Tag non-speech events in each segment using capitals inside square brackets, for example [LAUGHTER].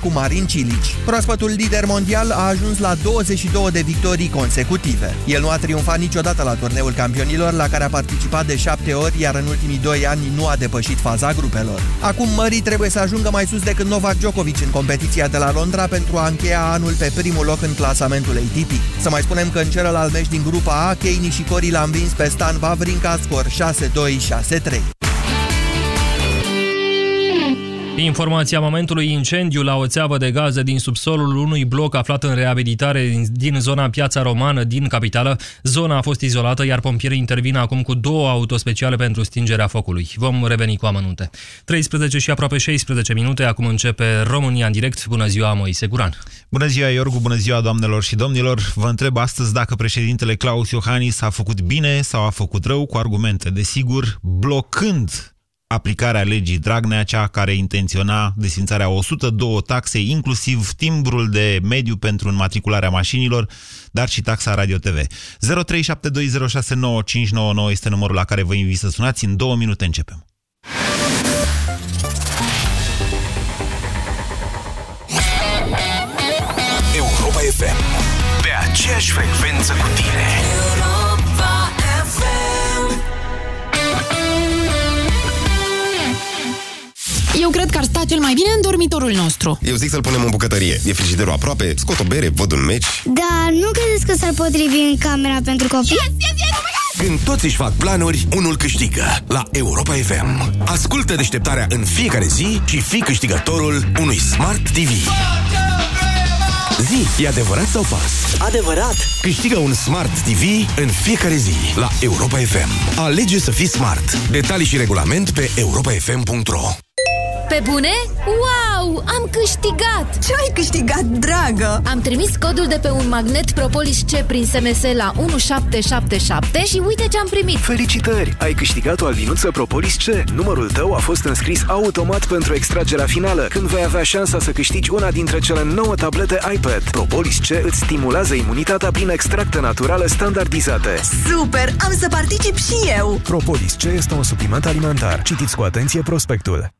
cu Marin Cilici. Proaspătul lider mondial a ajuns la 22 de victorii consecutive. El nu a triumfat niciodată la turneul campionilor, la care a participat de 7 ori, iar în ultimii 2 ani nu a depășit faza grupelor. Acum Mării trebuie să ajungă mai sus decât Novak Djokovic în competiția de la Londra pentru a încheia anul pe primul loc în clasamentul ATP. Să mai spunem că în celălalt meci din grupa A, Kei Nishikori l-a învins pe Stan Wawrinka scor 6-2-6-3. Informația momentului incendiu la o țeavă de gaze din subsolul unui bloc aflat în reabilitare din zona Piața Romană din capitală. Zona a fost izolată, iar pompierii intervin acum cu două autospeciale pentru stingerea focului. Vom reveni cu amănunte. 13 și aproape 16 minute, acum începe România în direct. Bună ziua, Moise Guran! Bună ziua, Iorgu, bună ziua, doamnelor și domnilor! Vă întreb astăzi dacă președintele Claus Iohannis a făcut bine sau a făcut rău cu argumente, desigur, blocând aplicarea legii Dragnea, cea care intenționa desfințarea 102 taxe, inclusiv timbrul de mediu pentru înmatricularea mașinilor, dar și taxa Radio TV. 0372069599 este numărul la care vă invit să sunați. În două minute începem. Europa FM. Pe aceeași frecvență cu tine. Eu cred că ar sta cel mai bine în dormitorul nostru. Eu zic să-l punem în bucătărie. E frigiderul aproape, scot o bere, văd un meci. Da, nu credeți că s-ar potrivi în camera pentru copii? Yes, yes, yes, oh Când toți își fac planuri, unul câștigă la Europa FM. Ascultă deșteptarea în fiecare zi și fii câștigătorul unui Smart TV. Zi, e adevărat sau fals? Adevărat! Câștigă un Smart TV în fiecare zi la Europa FM. Alege să fii smart. Detalii și regulament pe europafm.ro pe bune? Wow! Am câștigat! Ce ai câștigat, dragă? Am trimis codul de pe un magnet Propolis C prin SMS la 1777 și uite ce am primit! Felicitări! Ai câștigat o albinuță Propolis C. Numărul tău a fost înscris automat pentru extragerea finală, când vei avea șansa să câștigi una dintre cele 9 tablete iPad. Propolis C îți stimulează imunitatea prin extracte naturale standardizate. Super! Am să particip și eu! Propolis C este un supliment alimentar. Citiți cu atenție prospectul.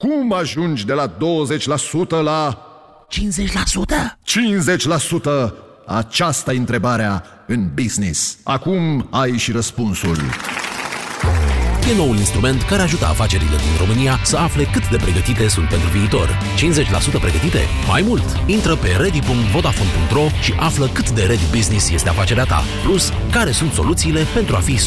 Cum ajungi de la 20% la 50%? 50%! Aceasta e întrebarea în business. Acum ai și răspunsul. E noul instrument care ajută afacerile din România să afle cât de pregătite sunt pentru viitor. 50% pregătite? Mai mult! Intră pe ready.vodafone.ro și află cât de ready business este afacerea ta. Plus, care sunt soluțiile pentru a fi 100%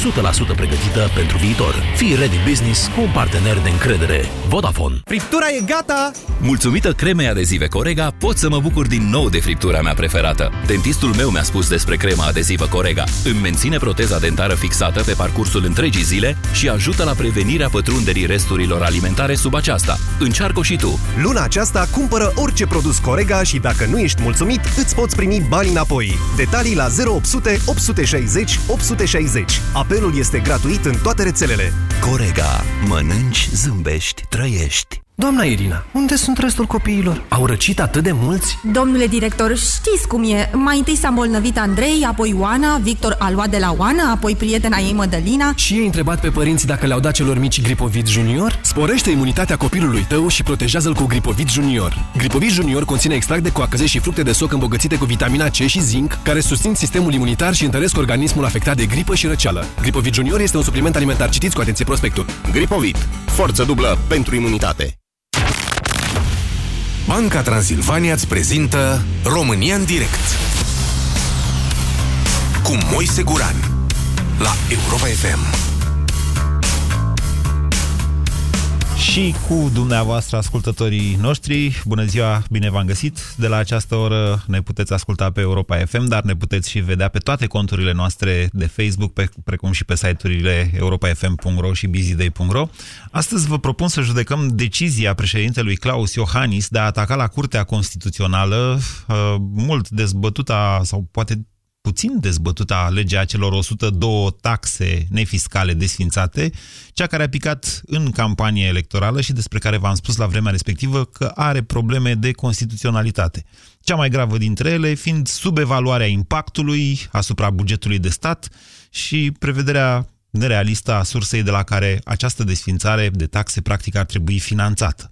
pregătită pentru viitor. Fii ready business cu un partener de încredere. Vodafone. Friptura e gata! Mulțumită cremei adezive Corega, pot să mă bucur din nou de friptura mea preferată. Dentistul meu mi-a spus despre crema adezivă Corega. Îmi menține proteza dentară fixată pe parcursul întregii zile și ajută ajută la prevenirea pătrunderii resturilor alimentare sub aceasta. Încearcă și tu! Luna aceasta cumpără orice produs Corega și dacă nu ești mulțumit, îți poți primi bani înapoi. Detalii la 0800 860 860. Apelul este gratuit în toate rețelele. Corega. Mănânci, zâmbești, trăiești. Doamna Irina, unde sunt restul copiilor? Au răcit atât de mulți? Domnule director, știți cum e. Mai întâi s-a îmbolnăvit Andrei, apoi Oana, Victor a luat de la Oana, apoi prietena ei Mădălina. Și ei întrebat pe părinți dacă le-au dat celor mici Gripovit Junior? Sporește imunitatea copilului tău și protejează-l cu Gripovit Junior. Gripovit Junior conține extract de coacăze și fructe de soc îmbogățite cu vitamina C și zinc, care susțin sistemul imunitar și întăresc organismul afectat de gripă și răceală. Gripovit Junior este un supliment alimentar. Citiți cu atenție prospectul. Gripovit. Forță dublă pentru imunitate. Banca Transilvania îți prezintă România în direct cu Moise Guran la Europa FM. Și cu dumneavoastră, ascultătorii noștri. Bună ziua, bine v-am găsit! De la această oră ne puteți asculta pe Europa FM, dar ne puteți și vedea pe toate conturile noastre de Facebook, pe, precum și pe site-urile europafm.ro și busyday.ro. Astăzi vă propun să judecăm decizia președintelui Claus Iohannis de a ataca la Curtea Constituțională, uh, mult dezbătuta, sau poate puțin dezbătuta legea celor 102 taxe nefiscale desfințate, cea care a picat în campanie electorală și despre care v-am spus la vremea respectivă că are probleme de constituționalitate. Cea mai gravă dintre ele fiind subevaluarea impactului asupra bugetului de stat și prevederea nerealistă a sursei de la care această desfințare de taxe practic ar trebui finanțată.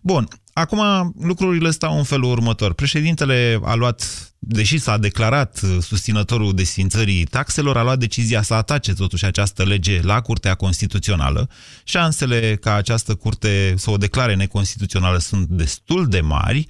Bun, acum lucrurile stau în felul următor. Președintele a luat, deși s-a declarat susținătorul desfințării taxelor, a luat decizia să atace totuși această lege la Curtea Constituțională. Șansele ca această curte să o declare neconstituțională sunt destul de mari,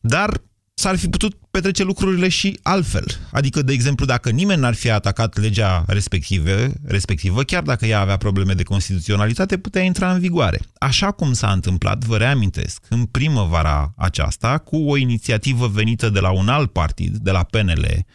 dar s-ar fi putut petrece lucrurile și altfel. Adică, de exemplu, dacă nimeni n-ar fi atacat legea respectivă, respectivă, chiar dacă ea avea probleme de constituționalitate, putea intra în vigoare. Așa cum s-a întâmplat, vă reamintesc, în primăvara aceasta, cu o inițiativă venită de la un alt partid, de la PNL,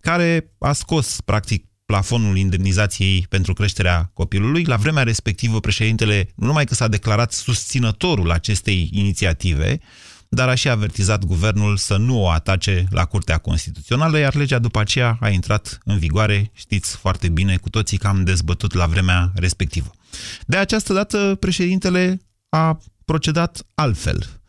care a scos, practic, plafonul indemnizației pentru creșterea copilului. La vremea respectivă, președintele nu numai că s-a declarat susținătorul acestei inițiative, dar a și avertizat guvernul să nu o atace la Curtea Constituțională, iar legea după aceea a intrat în vigoare, știți foarte bine, cu toții că am dezbătut la vremea respectivă. De această dată, președintele a procedat altfel.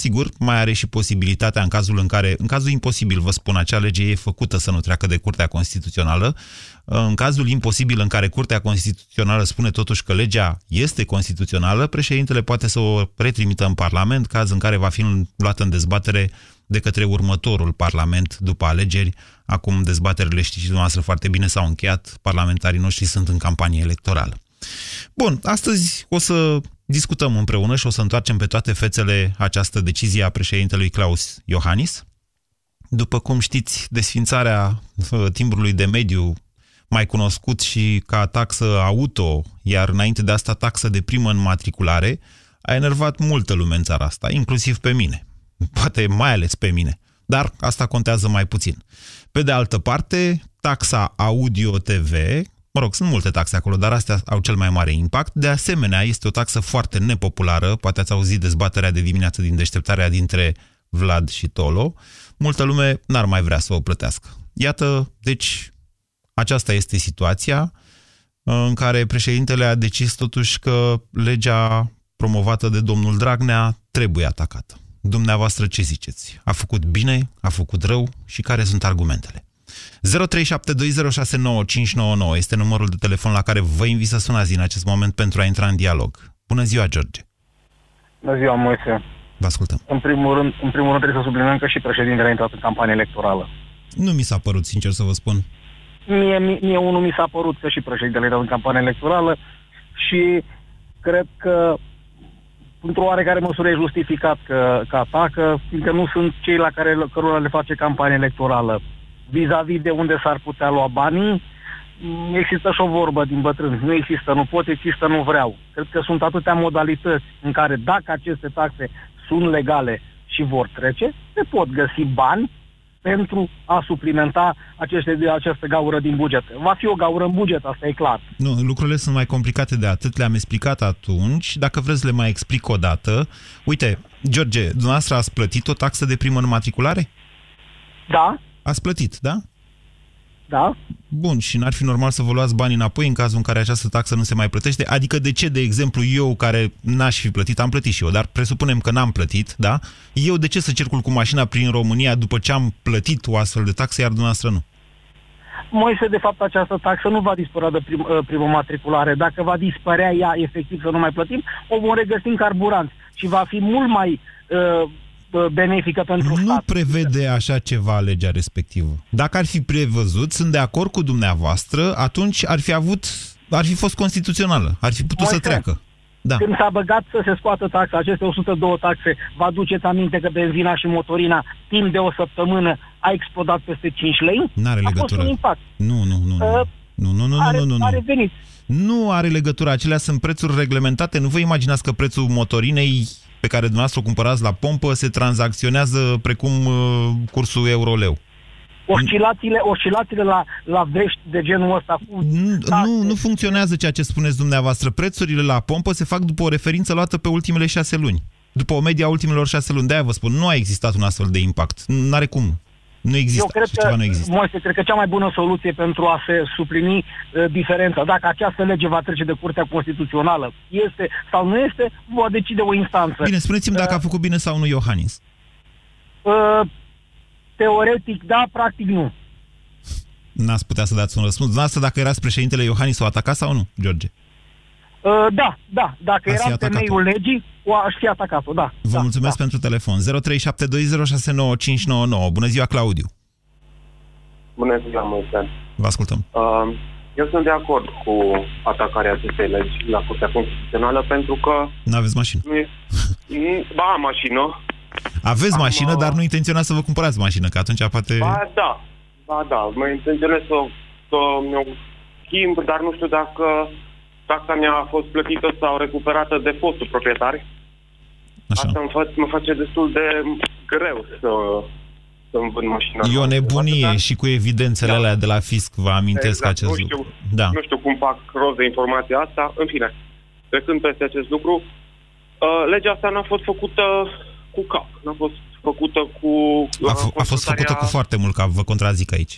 Sigur, mai are și posibilitatea în cazul în care, în cazul imposibil, vă spun, acea lege e făcută să nu treacă de Curtea Constituțională, în cazul imposibil în care Curtea Constituțională spune totuși că legea este constituțională, președintele poate să o retrimită în Parlament, caz în care va fi luată în dezbatere de către următorul Parlament după alegeri. Acum dezbaterile, știți dumneavoastră foarte bine, s-au încheiat, parlamentarii noștri sunt în campanie electorală. Bun, astăzi o să discutăm împreună și o să întoarcem pe toate fețele această decizie a președintelui Klaus Iohannis. După cum știți, desfințarea uh, timbrului de mediu, mai cunoscut și ca taxă auto, iar înainte de asta taxă de primă înmatriculare, a enervat multă lume în țara asta, inclusiv pe mine. Poate mai ales pe mine. Dar asta contează mai puțin. Pe de altă parte, taxa Audio TV, Mă rog, sunt multe taxe acolo, dar astea au cel mai mare impact. De asemenea, este o taxă foarte nepopulară. Poate ați auzit dezbaterea de dimineață din deșteptarea dintre Vlad și Tolo. Multă lume n-ar mai vrea să o plătească. Iată, deci, aceasta este situația în care președintele a decis totuși că legea promovată de domnul Dragnea trebuie atacată. Dumneavoastră ce ziceți? A făcut bine? A făcut rău? Și care sunt argumentele? 0372069599 este numărul de telefon la care vă invit să sunați în acest moment pentru a intra în dialog. Bună ziua, George! Bună ziua, Moise! Vă ascultăm. În primul rând, în primul rând trebuie să subliniem că și președintele a intrat în campanie electorală. Nu mi s-a părut, sincer să vă spun. Mie, mie, mie unul mi s-a părut că și președintele a intrat în campanie electorală și cred că într-o oarecare măsură e justificat că, că atacă, fiindcă nu sunt cei la care cărora le face campanie electorală vis-a-vis de unde s-ar putea lua banii, mm, există și o vorbă din bătrân. Nu există, nu pot, există, nu vreau. Cred că sunt atâtea modalități în care dacă aceste taxe sunt legale și vor trece, se pot găsi bani pentru a suplimenta aceste, această gaură din buget. Va fi o gaură în buget, asta e clar. Nu, lucrurile sunt mai complicate de atât, le-am explicat atunci. Dacă vreți, le mai explic o dată. Uite, George, dumneavoastră ați plătit o taxă de primă în matriculare? Da. Ați plătit, da? Da. Bun, și n-ar fi normal să vă luați banii înapoi în cazul în care această taxă nu se mai plătește? Adică de ce, de exemplu, eu care n-aș fi plătit, am plătit și eu, dar presupunem că n-am plătit, da? Eu de ce să circul cu mașina prin România după ce am plătit o astfel de taxă, iar dumneavoastră nu? Moise, de fapt, această taxă nu va dispărea de prim, uh, primă matriculare. Dacă va dispărea ea efectiv să nu mai plătim, o vom regăsi în carburant și va fi mult mai uh, benefică pentru nu stat. Nu prevede așa ceva legea respectivă. Dacă ar fi prevăzut, sunt de acord cu dumneavoastră, atunci ar fi avut, ar fi fost constituțională, ar fi putut Moise, să treacă. Da. Când s-a băgat să se scoată taxa, aceste 102 taxe, vă aduceți aminte că benzina și motorina timp de o săptămână a explodat peste 5 lei? N-are legătură. A fost un impact. Nu, nu, nu. nu. Uh, nu, nu, nu, are, nu, nu, nu. Are venit. Nu are legătură, acelea sunt prețuri reglementate. Nu vă imaginați că prețul motorinei pe care dumneavoastră o cumpărați la pompă se tranzacționează precum uh, cursul euro-leu. Oscilațiile, oscilațiile la, la vești de genul ăsta. Cu Nu, nu funcționează ceea ce spuneți dumneavoastră. Prețurile la pompă se fac după o referință luată pe ultimele șase luni. După o medie a ultimelor șase luni. De-aia vă spun, nu a existat un astfel de impact. Nu are cum. Nu există. Eu cred Așa ceva nu există. Moise, cred că cea mai bună soluție pentru a se suplini uh, diferența, dacă această lege va trece de Curtea Constituțională, este sau nu este, va decide o instanță. Bine, spuneți-mi dacă a făcut bine sau nu Iohannis. Uh, teoretic, da, practic nu. N-ați putea să dați un răspuns. Dumneavoastră, dacă erați președintele Iohannis, o ataca sau nu, George? Uh, da, da, dacă Ați fi era atacat-o. temeiul legii, o aș fi atacat-o, da. Vă da, mulțumesc da. pentru telefon. 0372069599. Bună ziua, Claudiu. Bună ziua, Moise. Vă ascultăm. Uh, eu sunt de acord cu atacarea acestei legi la Curtea Constituțională pentru că N-aveți mașină. nu e... nu- [LAUGHS] Ba, am mașină. Aveți Am, mașină, uh, dar nu intenționați să vă cumpărați mașină, că atunci poate... Ba, da. Ba, da. Mă intenționez să, să mi-o schimb, dar nu știu dacă taxa mea a fost plătită sau recuperată de fostul proprietar. Așa. Asta mă face, mă face destul de greu să, să-mi vând mașina. E o nebunie și cu evidențele alea de la fisc, vă amintesc Exact. acest nu știu, lucru. Da. Nu știu cum fac rost de informația asta. În fine, trecând peste acest lucru, uh, legea asta n-a fost făcută cu cap. N-a fost făcută cu... A, f- a fost făcută cu foarte mult, ca vă contrazic aici.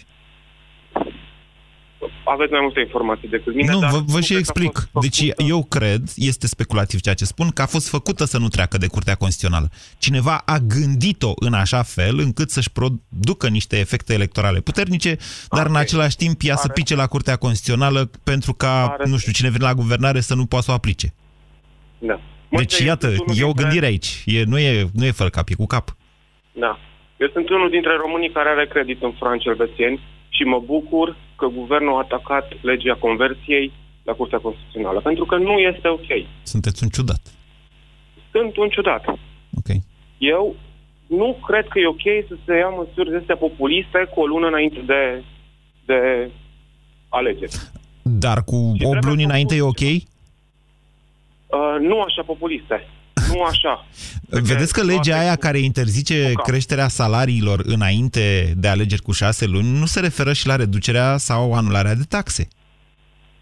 Aveți mai multe informații decât mine, Nu, dar vă, vă și cred că a explic. fost Deci eu cred, este speculativ ceea ce spun, că a fost făcută să nu treacă de Curtea Constituțională. Cineva a gândit-o în așa fel încât să-și producă niște efecte electorale puternice, dar în același timp ea să pice la Curtea Constituțională pentru ca, nu știu, cine vine la guvernare să nu poată să o aplice. Da. Deci, iată, e o gândire aici. E, nu, e, nu e fără cap, e cu cap. Da. Eu sunt unul dintre românii care are credit în franci elvețieni și mă bucur că guvernul a atacat legea conversiei la Curtea Constituțională, pentru că nu este ok. Sunteți un ciudat. Sunt un ciudat. Ok. Eu nu cred că e ok să se ia măsuri de astea populiste cu o lună înainte de, de alegeri. Dar cu 8 luni înainte e ok? Uh, nu așa populiste. Nu așa. Vedeți că legea aia care interzice creșterea salariilor înainte de alegeri cu șase luni nu se referă și la reducerea sau anularea de taxe.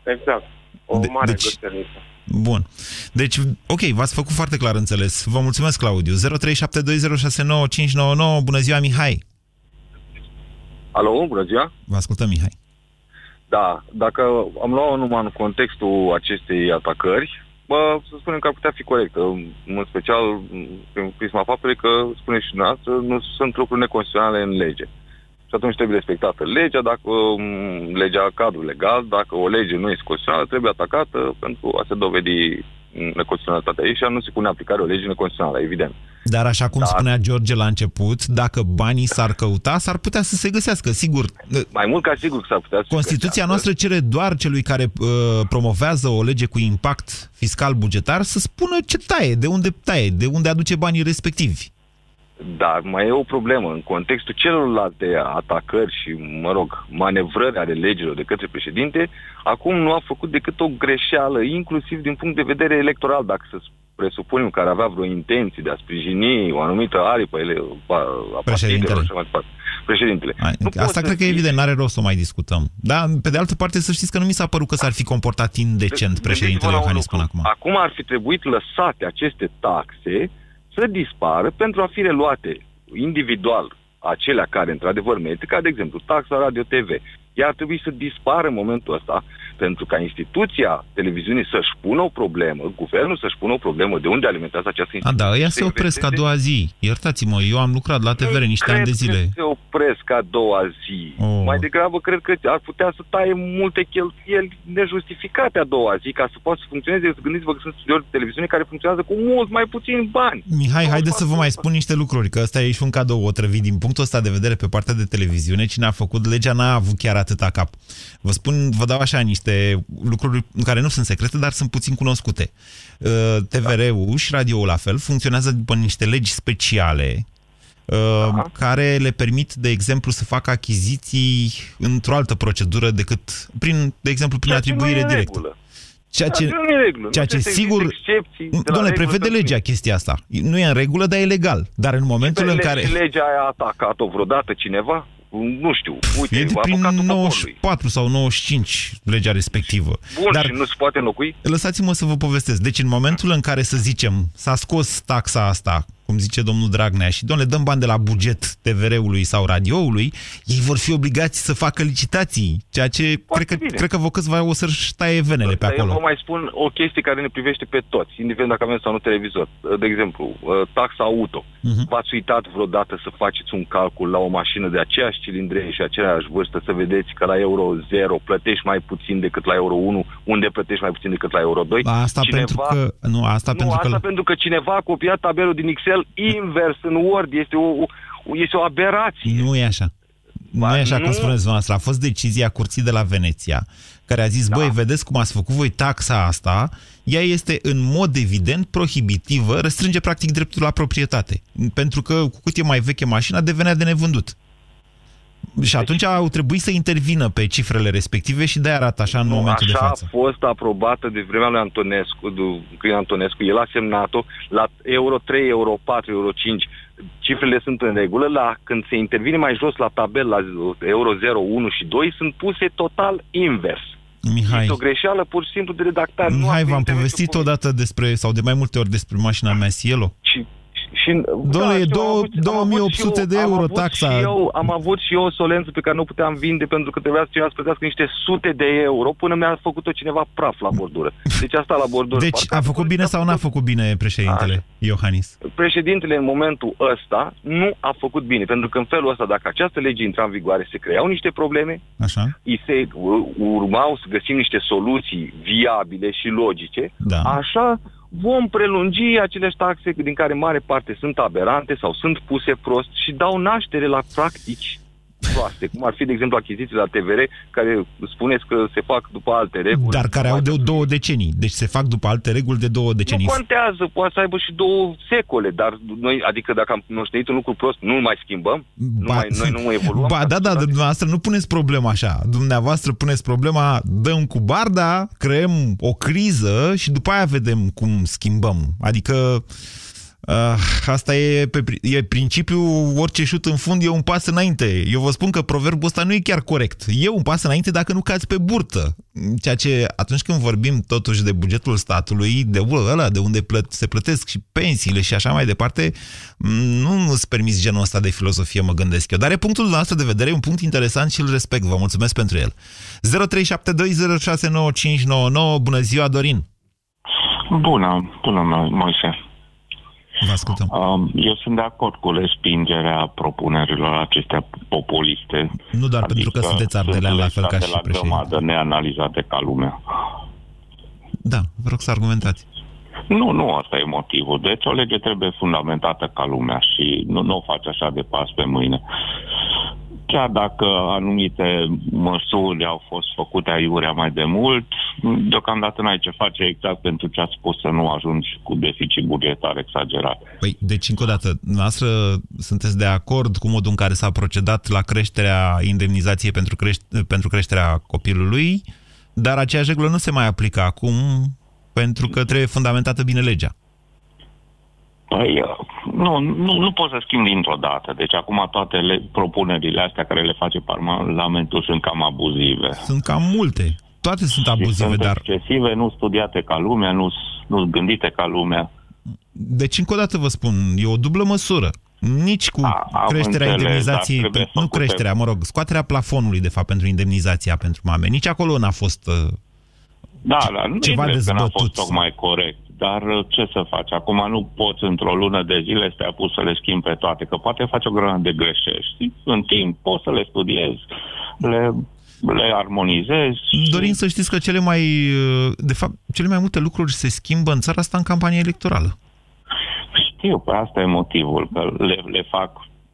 Exact. O De- mare deci- găsăriță. Bun. Deci, ok, v-ați făcut foarte clar înțeles. Vă mulțumesc, Claudiu. 0372069599. Bună ziua, Mihai. Alo, bună ziua. Vă ascultăm, Mihai. Da, dacă am luat numai în contextul acestei atacări, bă, să spunem că ar putea fi corectă, în special prin prisma faptului că, spuneți și dumneavoastră, nu sunt lucruri neconstituționale în lege. Și atunci trebuie respectată legea, dacă um, legea cadru legal, dacă o lege nu este constituțională, trebuie atacată pentru a se dovedi neconstituționalitatea ei și a nu se pune în aplicare o lege neconstituțională, evident. Dar așa cum Da. spunea George la început, dacă banii s-ar căuta, s-ar putea să se găsească, sigur. Mai mult ca sigur că s-ar putea să se Constituția găsească. noastră cere doar celui care uh, promovează o lege cu impact fiscal bugetar să spună ce taie, de unde taie, de unde aduce banii respectivi. Dar mai e o problemă. În contextul celorlalte atacări și, mă rog, manevrări ale legilor de către președinte, acum nu a făcut decât o greșeală, inclusiv din punct de vedere electoral, dacă să presupunem că ar avea vreo intenție de a sprijini o anumită aripă ele, a, a partidelor și așa mai departe. Președintele. Hai, Asta cred că e evident, n-are rost să o mai discutăm. Dar, pe de altă parte, să știți că nu mi s-a părut că s-ar fi comportat indecent președintele Gândiți-vă la un Iohannis până acum. Acum ar fi trebuit lăsate aceste taxe să dispară pentru a fi reluate individual acelea care într-adevăr merită, ca de exemplu taxa Radio TV. Ea ar trebui să dispară în momentul ăsta pentru ca instituția televiziunii să-și pună o problemă, guvernul să-și pună o problemă de unde alimentează această A, instituție. da, ăia se Să opresc a investeze- doua zi. Iertați-mă, eu am lucrat la TVR niște ani de Cred zile. că se opresc a doua zi. Oh. Mai degrabă cred că ar putea să taie multe cheltuieli nejustificate a doua zi ca să poată să funcționeze. Gândiți-vă că sunt studiouri de televiziune care funcționează cu mult mai puțini bani. Mihai, haideți să vă mai spun niște lucruri, că ăsta e și un cadou otrăvit. Din punctul ăsta de vedere, pe partea de televiziune, cine a făcut legea n-a avut chiar atâta cap. Vă spun, vă dau așa niște lucruri care nu sunt secrete, dar sunt puțin cunoscute. Uh, TVR-ul și radioul la fel funcționează după niște legi speciale uh, care le permit, de exemplu, să facă achiziții într-o altă procedură decât, prin, de exemplu, prin Ceea ce nu atribuire e în directă. regulă. Ceea ce, Da, nu e în regulă. ceea Nu ce trebuie să sigur... existe excepții de la Doamne, regulă prevede să legea chestia asta. Nu e în regulă, dar e legal. Dar în momentul în Pe care... le- legea aia a atacat-o vreodată cineva? Nu știu. Uite, E de prin avocatul 94 sau 95 legea respectivă. Bun, Dar și nu se poate înlocui? lăsați-mă să vă povestesc. Deci în momentul în care, să zicem, s-a scos taxa asta, cum zice domnul Dragnea, și domnule, dăm bani de la buget TVR-ului sau radioului, ei vor fi obligați să facă licitații, ceea ce cred că, cred că vă câțiva o să-și taie venele pe Dar eu acolo. vă mai spun o chestie care ne privește pe toți, indiferent dacă avem sau nu televizor. De exemplu, uh, taxa auto. Mhm. V-ați uitat vreodată să faceți un calcul la o mașină de aceeași cilindrie și aceeași vârstă, să vedeți că la euro 0 plătești mai puțin decât la euro 1, unde plătești mai puțin decât la euro 2? Asta pentru că... Nu, asta nu, pentru asta că... pentru că cineva a copiat tabelul din Excel invers în Word. Este o, o, este o aberație. Nu e așa. Nu e așa nu. cum spuneți dumneavoastră. A fost decizia Curții de la Veneția, care a zis, da. băi, vedeți cum ați făcut voi taxa asta, ea este în mod evident prohibitivă, restrânge practic dreptul la proprietate. Pentru că cu cât e mai veche mașina, devenea de nevândut. Și atunci au trebuit să intervină pe cifrele respective și de-aia arată așa în Nu, momentul așa de față. a fost aprobată de vremea lui Antonescu, de Crin Antonescu, el a semnat-o la euro 3, euro 4, euro 5. Cifrele sunt în regulă, la când se intervine mai jos la tabel, la euro 0, 1 și 2, sunt puse total invers. Mihai, Este o greșeală pur și simplu de redactare. Nu Mihai am v-am intervenit povestit odată despre, sau de mai multe ori despre mașina mea Cielo. Și, și, Doamne, e știu, două- am avut- am 2800 avut de și eu- euro am avut taxa. Și eu, am avut și eu o solență pe care nu puteam vinde pentru că trebuia să cineva să plătească niște sute de euro până mi-a făcut-o cineva praf la bordură. Deci asta la bordură. Deci a făcut bine sau n-a făcut bine președintele Iohannis? Președintele în momentul ăsta nu a făcut bine, pentru că în felul ăsta, dacă această lege intra în vigoare, se creau niște probleme, Așa? îi se u- urmau să găsim niște soluții viabile și logice, Da. așa vom prelungi aceleași taxe din care mare parte sunt aberante sau sunt puse prost și dau naștere la practici proaste, cum ar fi, de exemplu, achiziții la TVR, care spuneți că se fac după alte reguli. Dar care au de două decenii. Deci se fac după alte reguli de două decenii. Nu contează, poate să aibă și două secole, dar noi, adică dacă am moștenit un lucru prost, nu mai schimbăm, nu mai, noi nu evoluăm. Ba, da, da, dumneavoastră nu puneți problema așa. Dumneavoastră puneți problema, dăm cu barda, creăm o criză și după aia vedem cum schimbăm. Adică uh, asta e, pe, pri- e principiul, orice șut în fund e un pas înainte. Eu vă spun că proverbul ăsta nu e chiar corect. E un pas înainte dacă nu cați pe burtă. Ceea ce atunci când vorbim totuși de bugetul statului, de ăla de unde plăt, se plătesc și pensiile și așa mai departe, nu îți permis genul ăsta de filozofie, mă gândesc eu. Dar e punctul nostru de vedere, e un punct interesant și îl respect. Vă mulțumesc pentru el. 0372069599. Bună ziua, Dorin! Bună, bună, Mo- Moise. Vă ascultăm. Um, eu sunt de acord cu respingerea propunerilor acestea populiste. Nu doar pentru că sunteți ardelean la fel ca lăsate și la președinte. grămadă, neanalizate ca lumea. Da, vă rog să argumentați. Nu, nu asta e motivul. Deci o lege trebuie fundamentată ca lumea și nu, nu o faci așa de pas pe mâine. Chiar dacă anumite măsuri au fost făcute aiurea mai de mult, deocamdată n-ai ce face exact pentru ce ați spus să nu ajungi cu deficit bugetar exagerat. Păi, deci, încă o dată, noastră sunteți de acord cu modul în care s-a procedat la creșterea indemnizației pentru, creș- pentru creșterea copilului, dar aceeași regulă nu se mai aplică acum pentru că trebuie fundamentată bine legea. Păi, uh, nu, nu, nu poți să schimbi dintr-o dată. Deci acum toate le, propunerile astea care le face Parlamentul sunt cam abuzive. Sunt cam multe. Toate sunt abuzive, sunt dar... excesive, nu studiate ca lumea, nu, nu gândite ca lumea. Deci, încă o dată vă spun, e o dublă măsură. Nici cu am creșterea înțeles, indemnizației, dar trebuie pe, nu făcute- creșterea, mă rog, scoaterea plafonului, de fapt, pentru indemnizația pentru mame. Nici acolo n-a fost... uh, Da, dar nu ceva e drept că n-a dezbătut. fost tocmai corect. Dar uh, ce să faci? Acum nu poți într-o lună de zile să te apuci să le schimbi pe toate, că poate faci o grămadă de greșeli. știi? În timp poți să le studiezi, le, le armonizezi. Dorim să știți că cele mai, uh, de fapt, cele mai multe lucruri se schimbă în țara asta în campanie electorală. Știu, pe asta e motivul, că le, le fac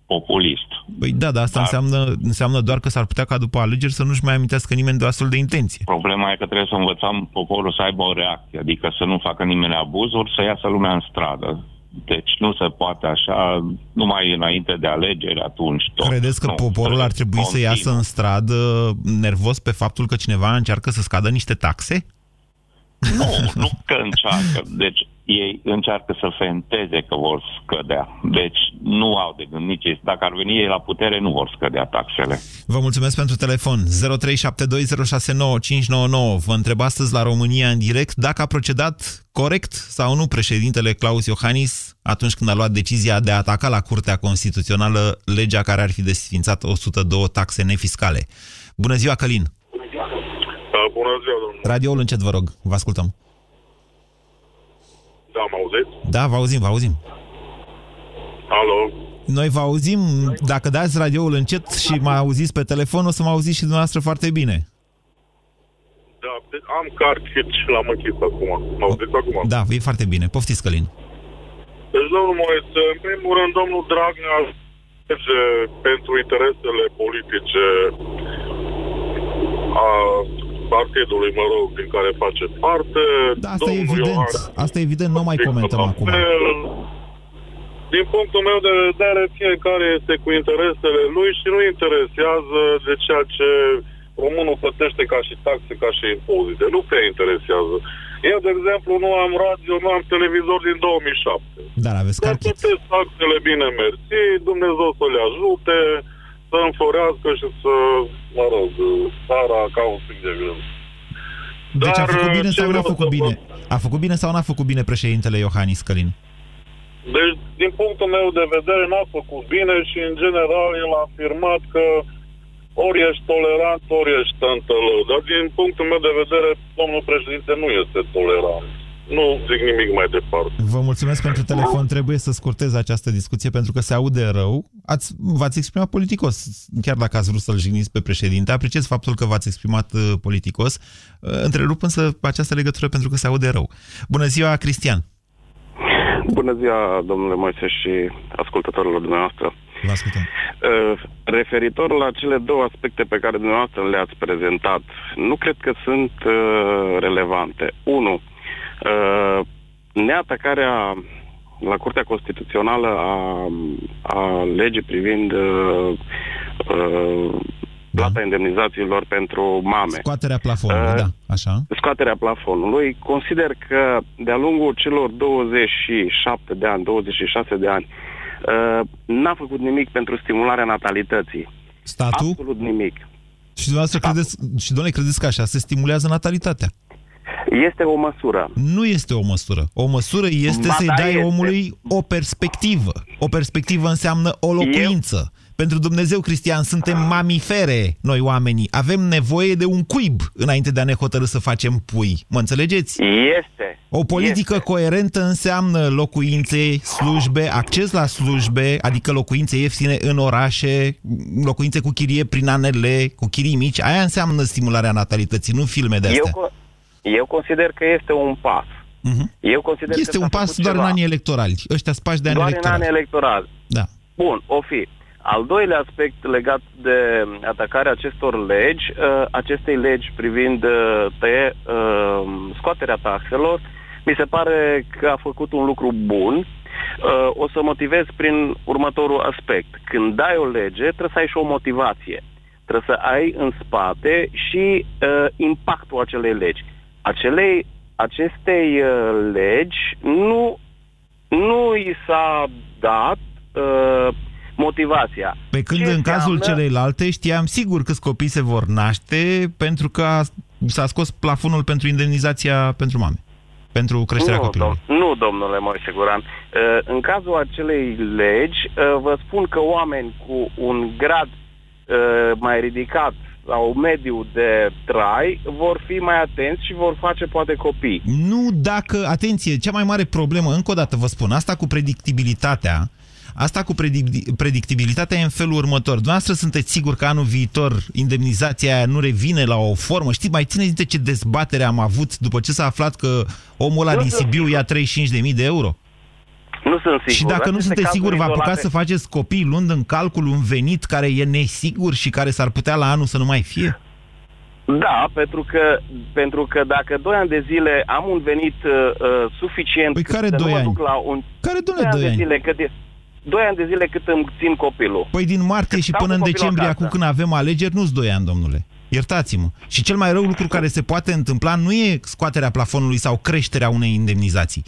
populist. Păi da, dar asta înseamnă, înseamnă doar că s-ar putea ca după alegeri să nu-și mai amintească nimeni de o astfel de intenție. Problema e că trebuie să învățăm poporul să aibă o reacție, adică să nu facă nimeni abuzuri, să iasă lumea în stradă. Deci nu se poate așa, numai înainte de alegeri, atunci tot. Credeți că nu, poporul ar trebui să continuu. iasă în stradă nervos pe faptul că cineva încearcă să scadă niște taxe? Nu, nu că încearcă. Deci ei încearcă să fenteze că vor scădea. Deci nu au de gând nici ei. Dacă ar veni ei la putere, nu vor scădea taxele. Vă mulțumesc pentru telefon. 0372069599. Vă întreb astăzi la România în direct dacă a procedat corect sau nu președintele Claus Iohannis atunci când a luat decizia de a ataca la Curtea Constituțională legea care ar fi desfințat 102 taxe nefiscale. Bună ziua, Călin! Bună ziua, domnule! Radioul încet, vă rog. Vă ascultăm. Da, mă auziți? Da, vă auzim, vă auzim. Alo? Noi vă auzim, dacă dați radioul încet și mă auziți pe telefon, o să mă auziți și dumneavoastră foarte bine. Da, deci am cartridge și l-am închis acum. Mă auziți acum? Da, e foarte bine. Poftiți, Călin. Deci, domnul Moise, în primul rând, domnul Dragnea merge pentru interesele politice a partidului, mă rog, din care face parte. Da, asta e evident. Ioan, Asta e evident, nu mai comentăm acum. Din punctul meu de vedere, fiecare este cu interesele lui și nu interesează de ceea ce românul plătește ca și taxe, ca și impozite. Nu prea interesează. Eu, de exemplu, nu am radio, nu am televizor din 2007. Dar aveți Dar plătesc taxele bine mersi, Dumnezeu să le ajute, să înforească și să, mă rog, țara ca un pic de gând. Deci a Dar, făcut bine ce sau n-a vreau făcut să bine? A făcut bine sau n-a făcut bine președintele Iohannis Călin? Deci, din punctul meu de vedere, n-a făcut bine și, în general, el a afirmat că ori ești tolerant, ori ești tântălău. Dar, din punctul meu de vedere, domnul președinte nu este tolerant. Nu zic nimic mai departe. Vă mulțumesc pentru telefon. Trebuie să scurtez această discuție pentru că se aude rău. Ați, v-ați exprimat politicos, chiar dacă ați vrut să-l jigniți pe președinte. Apreciez faptul că v-ați exprimat uh, politicos. Uh, Întrerup însă această legătură pentru că se aude rău. Bună ziua, Cristian! Bună ziua, domnule Moise și ascultătorilor dumneavoastră. Vă ascultăm. Uh, Referitor la cele două aspecte pe care dumneavoastră le-ați prezentat, nu cred că sunt uh, relevante. Unu, uh, neatacarea la Curtea Constituțională a, a legii privind uh, uh, plata indemnizațiilor pentru mame. Scoaterea plafonului, Uh, da, așa. scoaterea plafonului, consider că de-a lungul celor 27 de ani, 26 de ani, uh, n-a făcut nimic pentru stimularea natalității. Statul? Absolut nimic. Și dumneavoastră credeți, și doamne, credeți că așa se stimulează natalitatea? Este o măsură. Nu este o măsură. O măsură este Ba să-i da, dai este. omului o perspectivă. O perspectivă înseamnă o locuință. Pentru Dumnezeu, Cristian, suntem mamifere, noi oamenii. Avem nevoie de un cuib înainte de a ne hotărâ să facem pui. Mă înțelegeți? Este. O politică este. coerentă înseamnă locuințe, slujbe, acces la slujbe, adică locuințe ieftine în orașe, locuințe cu chirie prin anele, cu chirii mici. Aia înseamnă stimularea natalității, nu filme de Eu, astea. co- eu consider că este un pas. Eu consider că Este s-a un pas făcut doar în ceva. anii electorali. Ăștia spași de ani Doar electorali. în ani electorali. Da. Bun, o fi. Al doilea aspect legat de atacarea acestor legi, uh, acestei legi privind uh, tăie, uh, scoaterea taxelor, mi se pare că a făcut un lucru bun. Uh, o să motivez prin următorul aspect. Când dai o lege, trebuie să ai și o motivație. Trebuie să ai în spate și uh, impactul acelei legi. Acelei, acestei uh, legi nu, nu i s-a dat uh, motivația. Pe când Ce în cazul înseamnă- celelalte știam sigur câți copii se vor naște pentru că a- s-a scos plafonul pentru indemnizația pentru mame. Pentru creșterea nu, copilului. dom- nu, domnule Moise Guran. Uh, În cazul acelei legi, uh, vă spun că oameni cu un grad uh, mai ridicat sau mediu de trai vor fi mai atenți și vor face poate copii. Nu dacă, atenție, cea mai mare problemă, încă o dată vă spun, asta cu predictibilitatea, asta cu predic- predictibilitatea e în felul următor. Dumneavoastră sunteți sigur că anul viitor indemnizația aia nu revine la o formă? Știți, mai țineți de ce dezbatere am avut după ce s-a aflat că omul ăla Nu din sunt Sibiu ia 35.000 de euro? Nu sunt sigur. Și dacă nu Aceste sunteți cazuri siguri, vă izolate- apucați să faceți copii luând în calcul un venit care e nesigur și care s-ar putea la anul să nu mai fie? Da, pentru că, pentru că dacă 2 ani de zile am un venit uh, uh, suficient Păi cât care să doi nu mă ani? duc la un... Care, doi domnule, doi de ani? zile, cât e, 2 ani de zile cât îmi țin copilul. Păi din martie și stau până cu în copilul decembrie, acasă. acum când avem alegeri, nu-ți 2 ani, domnule. Iertați-mă. Și cel mai rău lucru care se poate întâmpla nu e scoaterea plafonului sau creșterea unei indemnizații,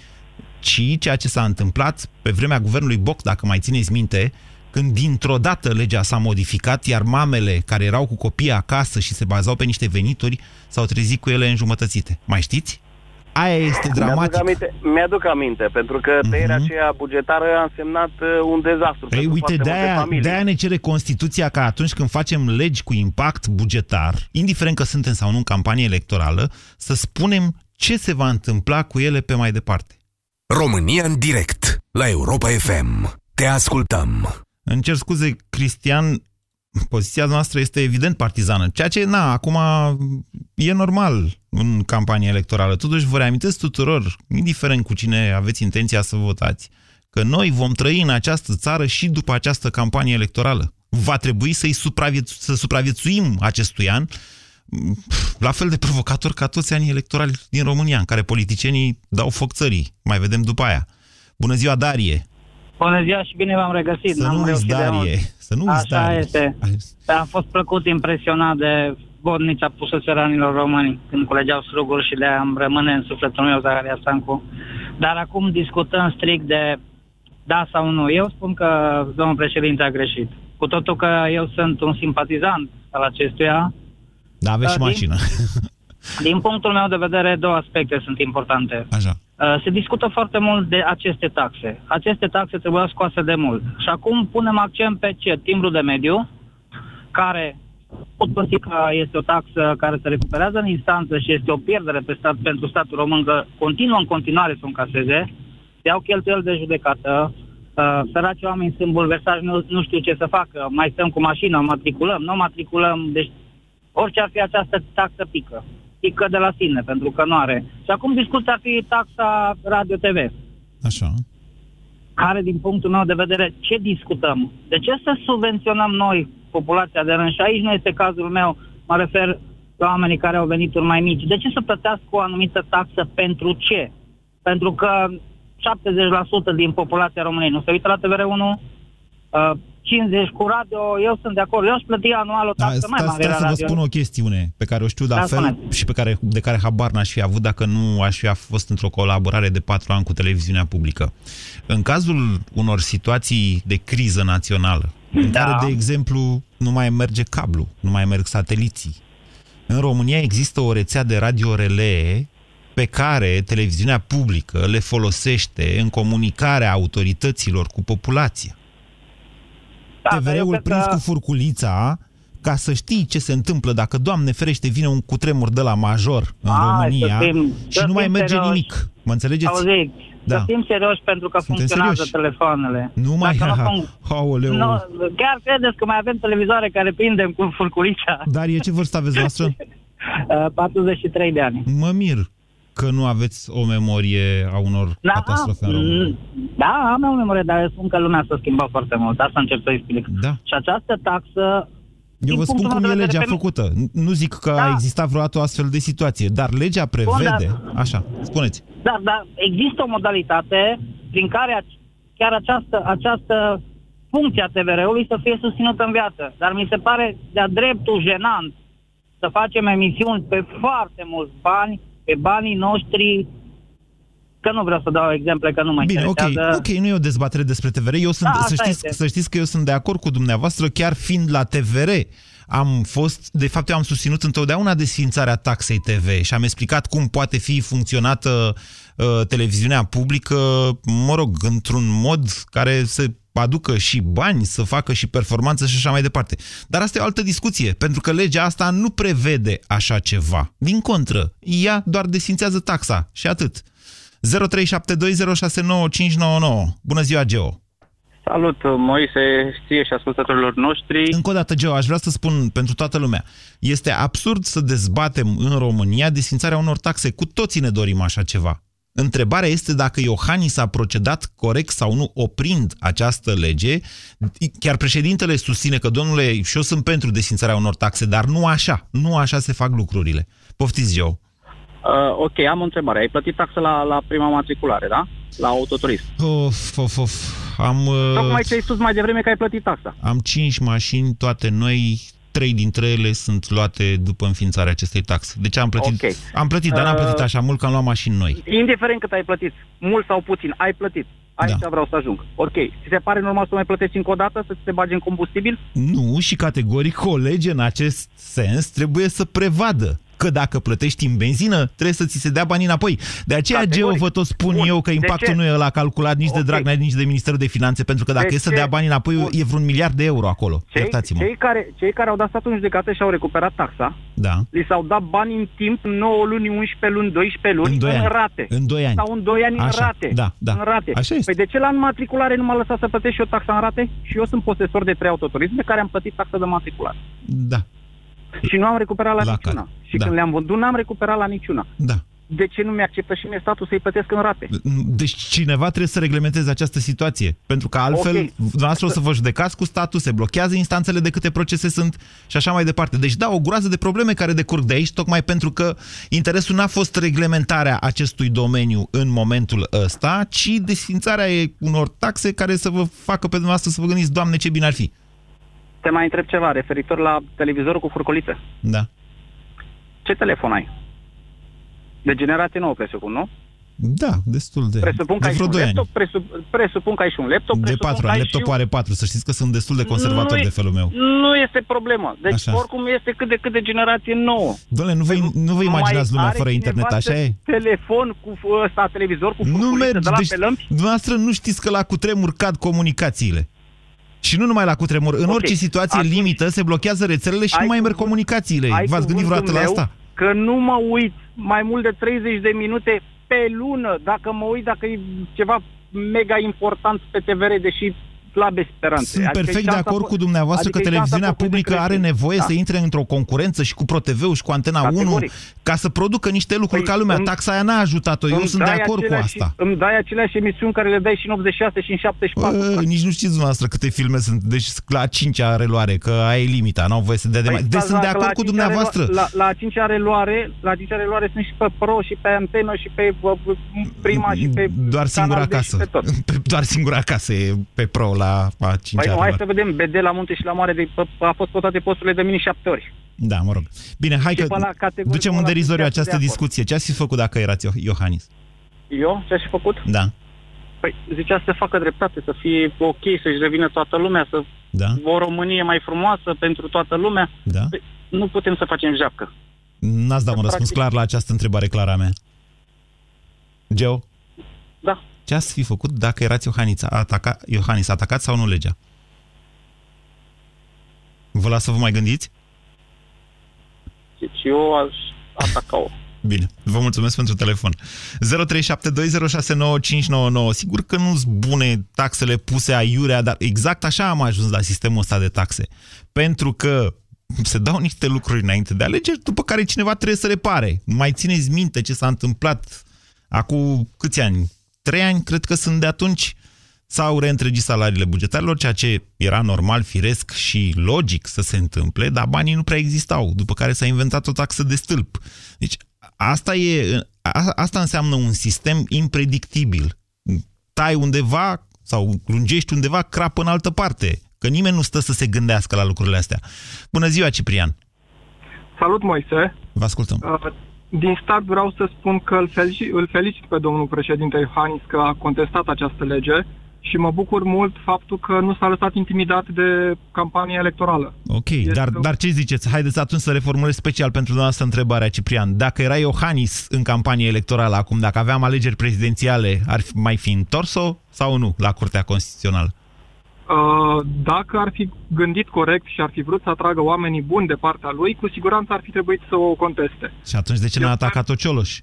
ci ceea ce s-a întâmplat pe vremea guvernului Boc, dacă mai țineți minte, când dintr-o dată legea s-a modificat, iar mamele care erau cu copii acasă și se bazau pe niște venituri s-au trezit cu ele înjumătățite. Mai știți? Aia este dramatic. Mi-aduc aminte, mi-aduc aminte pentru că tăierea uh-huh. aceea bugetară a însemnat uh, un dezastru Păi pentru uite, foarte multe de-aia, familii. de-aia ne cere Constituția ca atunci când facem legi cu impact bugetar, indiferent că suntem sau nu în campanie electorală, să spunem ce se va întâmpla cu ele pe mai departe. România în direct la Europa FM. Te ascultăm. Îmi cer scuze, Cristian, poziția noastră este evident partizană, ceea ce, na, acum e normal în campanie electorală. Totuși vă reamintesc tuturor, indiferent cu cine aveți intenția să votați, că noi vom trăi în această țară și după această campanie electorală. Va trebui să-i supraviețu- să supraviețuim acestui an la fel de provocator ca toți anii electorali din România, în care politicienii dau foc țării. Mai vedem după aia. Bună ziua, Darie! Bună ziua și bine v-am regăsit. Să N-am nu uiți, reușit de Darie. mult. Să nu uiți, Așa Darie. este. Am fost plăcut impresionat de bodnicea pusă țăranilor români când culegeau struguri și de am rămâne în sufletul meu Zaharia Stancu. Dar acum discutăm strict de da sau nu. Eu spun că domnul președinte a greșit. Cu totul că eu sunt un simpatizant al acestuia, Da, aveți și Da, din- mașină. [LAUGHS] din punctul meu de vedere, două aspecte sunt importante. Așa. Uh, Se discută foarte mult de aceste taxe. Aceste taxe trebuiau scoase de mult. Și acum punem accent pe ce? Timbru de mediu, care pot găsi că este o taxă care se recuperează în instanță și este o pierdere pe stat, pentru statul român că continuă în continuare să o încaseze, se iau cheltuieli de judecată, uh, săraci oameni sunt bulversați, nu, nu știu ce să facă, mai stăm cu mașina, o matriculăm, nu o matriculăm, deci orice ar fi această taxă pică. Pică de la sine, pentru că nu are. Și acum discuția ar fi taxa radio-TV, Așa. care, din punctul meu de vedere, ce discutăm? De ce să subvenționăm noi populația de rând? Și aici nu este cazul meu, mă refer la oamenii care au venituri mai mici. De ce să plătească o anumită taxă pentru ce? Pentru că 70% din populația României nu se uită la TVR1, uh, 50 cu radio, eu sunt de acord. Eu aș plăti anual o Da, taxă mai stați, mare stați la să vă radio. spun o chestiune pe care o știu de Da, altfel spuneți. și pe care, de care habar n-aș fi avut dacă nu aș fi fost într-o colaborare de patru ani cu televiziunea publică. În cazul unor situații de criză națională, în Da. care, de exemplu, nu mai merge cablu, nu mai merg sateliții, în România există o rețea de radio relee pe care televiziunea publică le folosește în comunicarea autorităților cu populația. Da, dar eu TVR-ul cred prins că- cu furculița ca să știi ce se întâmplă dacă, Doamne ferește, vine un cutremur de la major în Hai, România să fim- și să nu mai fim merge serioși. nimic. Mă înțelegeți? Auziți, Da. să fim serioși pentru că Suntem funcționează serioși. telefoanele. Nu mai... Dacă Ha, nu func- Aoleu. Nu, chiar credeți că mai avem televizoare care prindem cu furculița? Darie, ce vârstă aveți [LAUGHS] noastră? Uh, 43 de ani. Mă mir că nu aveți o memorie a unor Da, catastrofe în România. mm, da, am o memorie, dar spun că lumea s-a schimbat foarte mult. Asta încerc să explic. Da. Și această taxă... Eu vă spun cum e legea făcută. Nu zic că Da. a existat vreodată o astfel de situație, dar legea prevede... Așa, spuneți. Da, dar există o modalitate prin care ac- chiar această, această funcție a TVR-ului să fie susținută în viață. Dar mi se pare de-a dreptul jenant să facem emisiuni pe foarte mulți bani, pe banii noștri, că nu vreau să dau exemple, că nu mă Bine, ok, interesează. ok, nu e o dezbatere despre TVR. Eu sunt, Da, să, asta știți, este. să știți că eu sunt de acord cu dumneavoastră, chiar fiind la TVR. Am fost, de fapt, eu am susținut întotdeauna desfințarea taxei TV și am explicat cum poate fi funcționată uh, televiziunea publică, mă rog, într-un mod care să aducă și bani, să facă și performanță și așa mai departe. Dar asta e o altă discuție, pentru că legea asta nu prevede așa ceva. Din contră, ea doar desfințează taxa și atât. 0372069599. Bună ziua, Geo! Salut, Moise, ție și ascultătorilor noștri. Încă o dată, Geo, aș vrea să spun pentru toată lumea. Este absurd să dezbatem în România desfințarea unor taxe. Cu toții ne dorim așa ceva. Întrebarea este dacă Iohannis a procedat corect sau nu oprind această lege. Chiar președintele susține că, domnule, și eu sunt pentru desfințarea unor taxe, dar nu așa. Nu așa se fac lucrurile. Poftiți, Geo. Uh, ok, am o întrebare. Ai plătit taxă la, la prima matriculare, da? La autoturism. Of, of, of. Am, uh, Tocmai ce ai spus mai devreme că ai plătit taxa. am cinci mașini, toate noi, trei dintre ele sunt luate după înființarea acestei taxe. Deci am plătit, Ok. am plătit dar n-am Uh, plătit așa mult că am luat mașini noi. Indiferent cât ai plătit, mult sau puțin, ai plătit. Aici Da. vreau să ajung. Ok. Ți se pare normal să mai plătești încă o dată, să ți se bage în combustibil? Nu, și categoric o lege în acest sens trebuie să prevadă că dacă plătești în benzină, trebuie să ți se dea banii înapoi. De aceea, Categoric. Geo, vă tot spun Bun. eu că De impactul ce? nu e la calculat nici de Ok. Dragnea, nici de Ministerul de Finanțe, pentru că dacă De e să ce? dea banii înapoi, Bun. e vreun miliard de euro acolo. Cei, Iertați-mă. cei, care, cei care au dat statul în judecată și au recuperat taxa, Da. li s-au dat bani în timp 9 luni, 11 luni, 12 luni, În doi ani. rate. În doi ani. Sau în 2 ani Așa, în rate. da, da. În rate. Așa este. Păi de ce la matriculare nu m-a lăsat să plătesc și eu taxa în rate? Și eu sunt posesor de trei autoturisme care am plătit taxa de matriculare. Da. Și nu am recuperat la, La niciuna. care? Și Da. când le-am văzut, n-am recuperat la niciuna. Da. De ce nu mi-acceptă și mie statul să-i plătesc în rate? Deci cineva trebuie să reglementeze această situație. Pentru că altfel, Ok. dumneavoastră o să vă judecați cu statul, se blochează instanțele de câte procese sunt și așa mai departe. Deci da, o groază de probleme care decurg de aici, tocmai pentru că interesul n-a fost reglementarea acestui domeniu în momentul ăsta, ci desfințarea unor taxe care să vă facă pe dumneavoastră să vă gândiți, Doamne, ce bine ar fi. Te mai întreb ceva referitor la televizorul cu furculițe. Da. Ce telefon ai? De generație nouă, presupun, nu? Da, destul de... Presupun că de ai și vreo un 2 ani. laptop, presup, presupun că ai și un laptop, De presupun 4 că ani. ai Laptopul și... are 4. Să știți că sunt destul de conservator Nu e- de felul meu. Nu este problemă. Deci Așa. oricum este cât de cât de generație nouă. Doamne, nu vă, nu vă imaginați Mai lumea are fără cineva internet, așa de e? telefon cu f- ăsta, televizor cu Nu furculiță merge. de la Deci, pe lămpi? dumneavoastră nu știți că la cutremur cad comunicațiile. Și nu numai la cutremur. În Ok. orice situație Atunci- limită se blochează rețelele și Ai nu mai merg cuvânt- comunicațiile. Ai V-ați gândit cuvântul vreodată la meu asta? Că nu mă uit mai mult de 30 de minute pe lună, dacă mă uit, dacă e ceva mega important pe TVR, deși slabe speranțe. Sunt Adică perfect e de șansa acord po- cu dumneavoastră adică că e șansa televiziunea făcută de publică are creștini. nevoie Da? să intre într-o concurență și cu ProTV-ul și cu Antena 1 Categoric. ca să producă niște lucruri Păi ca lumea. îmi- Taxa aia n-a ajutat-o. Eu Îmi sunt de dai acord cu aceleași- asta. Îmi dai aceleași emisiuni care le dai și în 86 și în 74. Bă, nici nu știți dumneavoastră câte filme sunt. Deci la 5-a reluare, că aia e limita, n-au voie să dea de mai... Deci stați, sunt de dacă la acord cu cincea dumneavoastră. relu- La, la a cincea reluare, la a cincea reluare sunt și pe Pro și pe antenă și pe bă, bă, prima și pe Doar singura Canal D și acasă. pe tot. Pe- [LAUGHS] Doar singura acasă e pe pro la a cincea Păi nu, hai reluare. să vedem, BD la munte și la mare de, a fost votate posturile de mini șapte ori. Da, mă rog. Bine, hai Și că pe la categoric, ducem în ăla derizoriu sunt de această acord. discuție. Ce ați fi făcut dacă erați Io- Iohannis? Eu? Ce aș fi făcut? Da. Păi zicea să facă dreptate, să fie ok, să-și revină toată lumea, să Da. o Românie mai frumoasă pentru toată lumea. Da. Păi, nu putem să facem japcă. N-ați dat un răspuns practic- clar la această întrebare clară a mea. Geo? Da. Ce ați fi făcut dacă erați Iohannis? Ataca, Iohannis, atacați sau nu legea? Vă las să vă mai gândiți? Deci eu aș ataca-o. Bine, vă mulțumesc pentru telefon. 0372069599. Sigur că nu sunt bune taxele puse aiurea, dar exact așa am ajuns la sistemul ăsta de taxe. Pentru că se dau niște lucruri înainte de alegeri, după care cineva trebuie să repare. Mai țineți minte ce s-a întâmplat acum câți ani? Trei ani, cred că sunt de atunci, s-au reîntregit salariile bugetarilor, ceea ce era normal, firesc și logic să se întâmple, dar banii nu prea existau, după care s-a inventat o taxă de stâlp. Deci asta, e, a, asta înseamnă un sistem impredictibil. Tai undeva sau lungești undeva, crapă în altă parte. Că nimeni nu stă să se gândească la lucrurile astea. Bună ziua, Ciprian! Salut, Moise! Vă ascultăm. Uh, Din start vreau să spun că îl felicit, îl felicit pe domnul președinte Iohannis că a contestat această lege și mă bucur mult faptul că nu s-a lăsat intimidat de campania electorală. Ok, dar, dar ce ziceți? Haideți atunci să reformulez special pentru dumneavoastră întrebarea, Ciprian. Dacă era Iohannis în campanie electorală acum, dacă aveam alegeri prezidențiale, ar fi, mai fi întors-o sau nu la Curtea Constituțională? Uh, Dacă ar fi gândit corect și ar fi vrut să atragă oamenii buni de partea lui, cu siguranță ar fi trebuit să o conteste. Și atunci de ce n-a atacat-o Cioloș?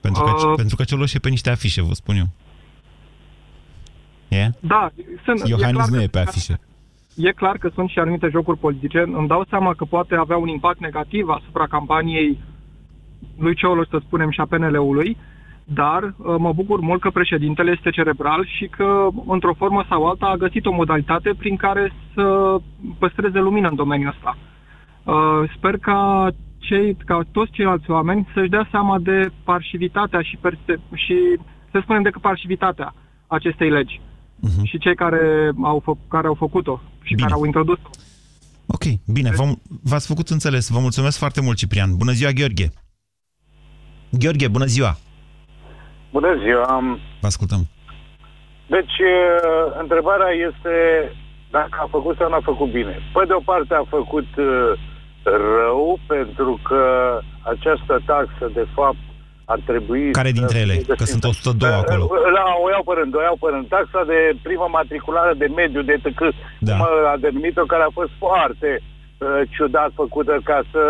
Pentru că, Uh, pentru că Cioloș e pe niște afișe, vă spun eu. E? Da, sunt, e Iohannis clar nu că- e pe afișe. E clar că sunt și anumite jocuri politice. Îmi dau seama că poate avea un impact negativ asupra campaniei lui Cioloș, să spunem, și a PNL-ului, dar uh, mă bucur mult că președintele este cerebral și că, într-o formă sau alta, a găsit o modalitate prin care să păstreze lumină în domeniul ăsta. Uh, Sper ca, cei, ca toți ceilalți oameni să-și dea seama de parșivitatea și, perse- și să spunem, de parșivitatea acestei legi. Mhm. Și cei care au, fă- care au făcut-o și care au introdus-o. Ok, bine, v v-ați făcut înțeles. Vă mulțumesc foarte mult, Ciprian. Bună ziua, Gheorghe. Gheorghe, bună ziua. Bună ziua. Vă ascultăm. Deci, întrebarea este dacă a făcut sau n-a făcut bine. Pe de o parte a făcut rău pentru că această taxă, de fapt, ar trebui... Care dintre ele? Că sunt 102 acolo. La, o iau pe rând, o iau pe rând. Taxa de primă matriculare de mediu, de TC, da. cum a denumit-o, care a fost foarte uh, ciudat făcută ca să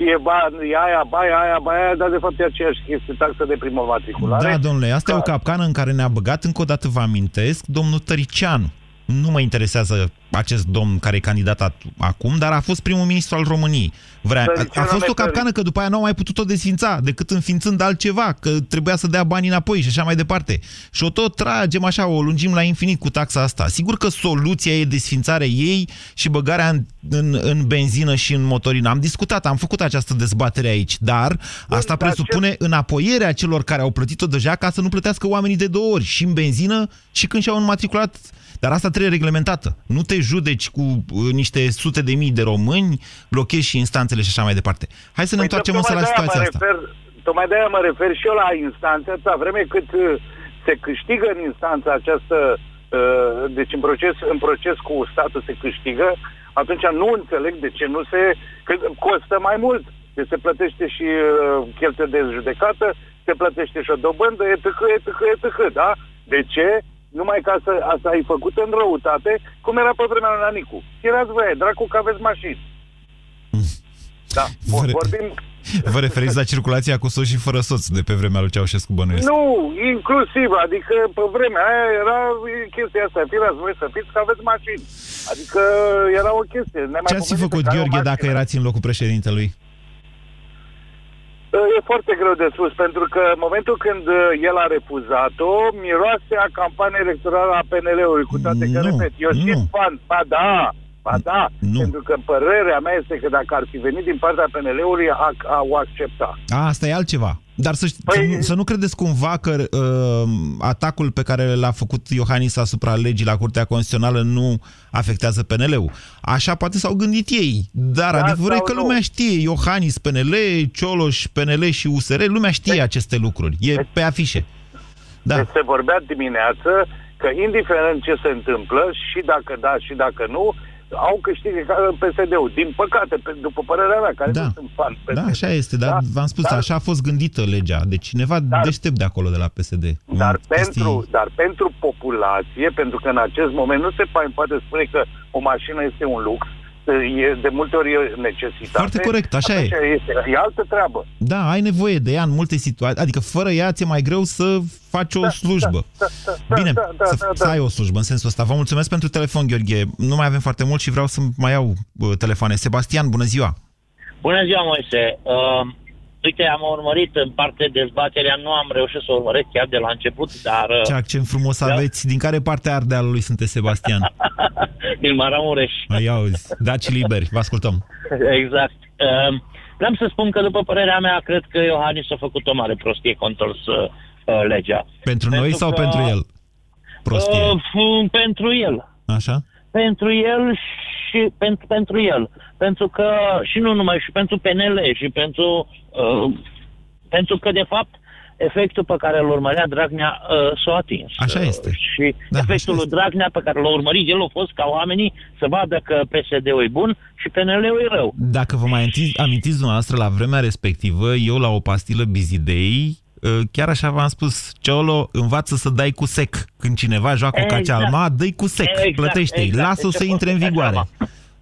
fie bani, aia, baia, aia, baia, dar de fapt e aceeași chestie, taxa de primă matriculare. Da, domnule, asta ca... e o capcană în care ne-a băgat, încă o dată vă amintesc, domnul Tăricianu nu mă interesează acest domn care e candidat acum, dar a fost primul ministru al României. Vrea, a, a fost o capcană că după aia n-au mai putut-o desfința, decât înființând altceva, că trebuia să dea banii înapoi și așa mai departe. Și o tot tragem așa, o lungim la infinit cu taxa asta. Sigur că soluția e desfințarea ei și băgarea în, în, în benzină și în motorină. Am discutat, am făcut această dezbatere aici, dar asta presupune înapoierea celor care au plătit-o deja ca să nu plătească oamenii de două ori, și în benzină și când și-au înmatriculat dar asta trebuie reglementată. Nu te judeci cu uh, niște sute de mii de români, blochezi și instanțele și așa mai departe. Hai să ne păi întoarcem însă la situația asta. Refer, tocmai de-aia mă refer și eu la instanță, atâta vreme cât uh, se câștigă în instanță această, uh, deci în proces, în proces cu statul se câștigă, atunci nu înțeleg de ce nu se, că costă mai mult. Deci se plătește și cheltuie de judecată, se plătește și o dobândă, etc., etc., etc., da? De ce? Numai ca să asta ai făcut în răutate, cum era pe vremea lui Nanicu. Tirați voi, dracu că aveți mașini. [LAUGHS] Da, Vă vorbim... Vă referiți la circulația cu soț și fără soț de pe vremea lui Ceaușescu Bănuiesc? Nu, inclusiv, adică pe vremea aia era chestia asta, tirați voi să fiți că aveți mașini. Adică era o chestie. Ce ați făcut, Gheorghe, dacă erați în locul președintelui? E foarte greu de spus, pentru că în momentul când uh, el a refuzat-o, miroase a campanie electorală a PNL-ului, cu toate că, repet, eu sunt fan, ba da, ba da, nu. pentru că părerea mea este că dacă ar fi venit din partea PNL-ului, au accepta. A, asta e altceva. Dar să, păi... să, să nu credeți cumva că uh, atacul pe care l-a făcut Iohannis asupra legii la Curtea Constituțională nu afectează PNL-ul. Așa poate s-au gândit ei. Dar da, adevărul e că nu. lumea știe. Iohannis PNL, Cioloș PNL și USR, lumea știe deci, aceste lucruri. E deci, pe afișe. Da. Deci se vorbea dimineață că indiferent ce se întâmplă, și dacă da, și dacă nu, au câștigat PSD-ul. Din păcate, pe, după părerea mea, care da. nu sunt fan PSD. Da, așa este, dar da? v-am spus, dar, așa a fost gândită legea. Deci cineva dar, deștept de acolo, de la PSD. Dar, mm, pentru, chestii... dar pentru populație, pentru că în acest moment nu se poate spune că o mașină este un lux, e, de multe ori e necesitate. Foarte corect, așa e. Este, e altă treabă. Da, ai nevoie de ea în multe situații. Adică fără ea ți-e mai greu să faci o da, slujbă. Da, da, da, Bine, da, da, să, da, da. să ai o slujbă în sensul ăsta. Vă mulțumesc pentru telefon, Gheorghe. Nu mai avem foarte mult și vreau să mai iau uh, telefoane. Sebastian, bună ziua! Bună ziua, Moise! Uh, Uite, am urmărit în parte dezbaterea, nu am reușit să urmăresc chiar de la început, dar... Ce accent frumos da? aveți! Din care parte a Ardealului sunteți, Sebastian? [LAUGHS] Din Maramureș. Ai auzi, daci liberi, vă ascultăm. [LAUGHS] Exact. Uh, vreau să spun că, după părerea mea, cred că Iohannis a făcut o mare prostie contors uh, legea. Pentru, pentru noi sau că, pentru el? Prostie. Uh, pentru el. Așa? Pentru el și pentru, pentru el. Pentru că, și nu numai, și pentru PNL, și pentru, uh, pentru că, de fapt, efectul pe care îl urmărea Dragnea uh, s-a atins. Așa este. Și da, efectul lui Dragnea pe care l-a urmărit el a fost ca oamenii să vadă că PSD-ul e bun și PNL-ul e rău. Dacă vă mai amintiți, amintiți dumneavoastră, la vremea respectivă, eu la o pastilă Bizidei, uh, chiar așa v-am spus, Ceolo, învață să dai cu sec. Când cineva joacă exact. ca cealma, dă cu sec, exact, plătește-i, exact. lasă-o deci să intre în vigoare.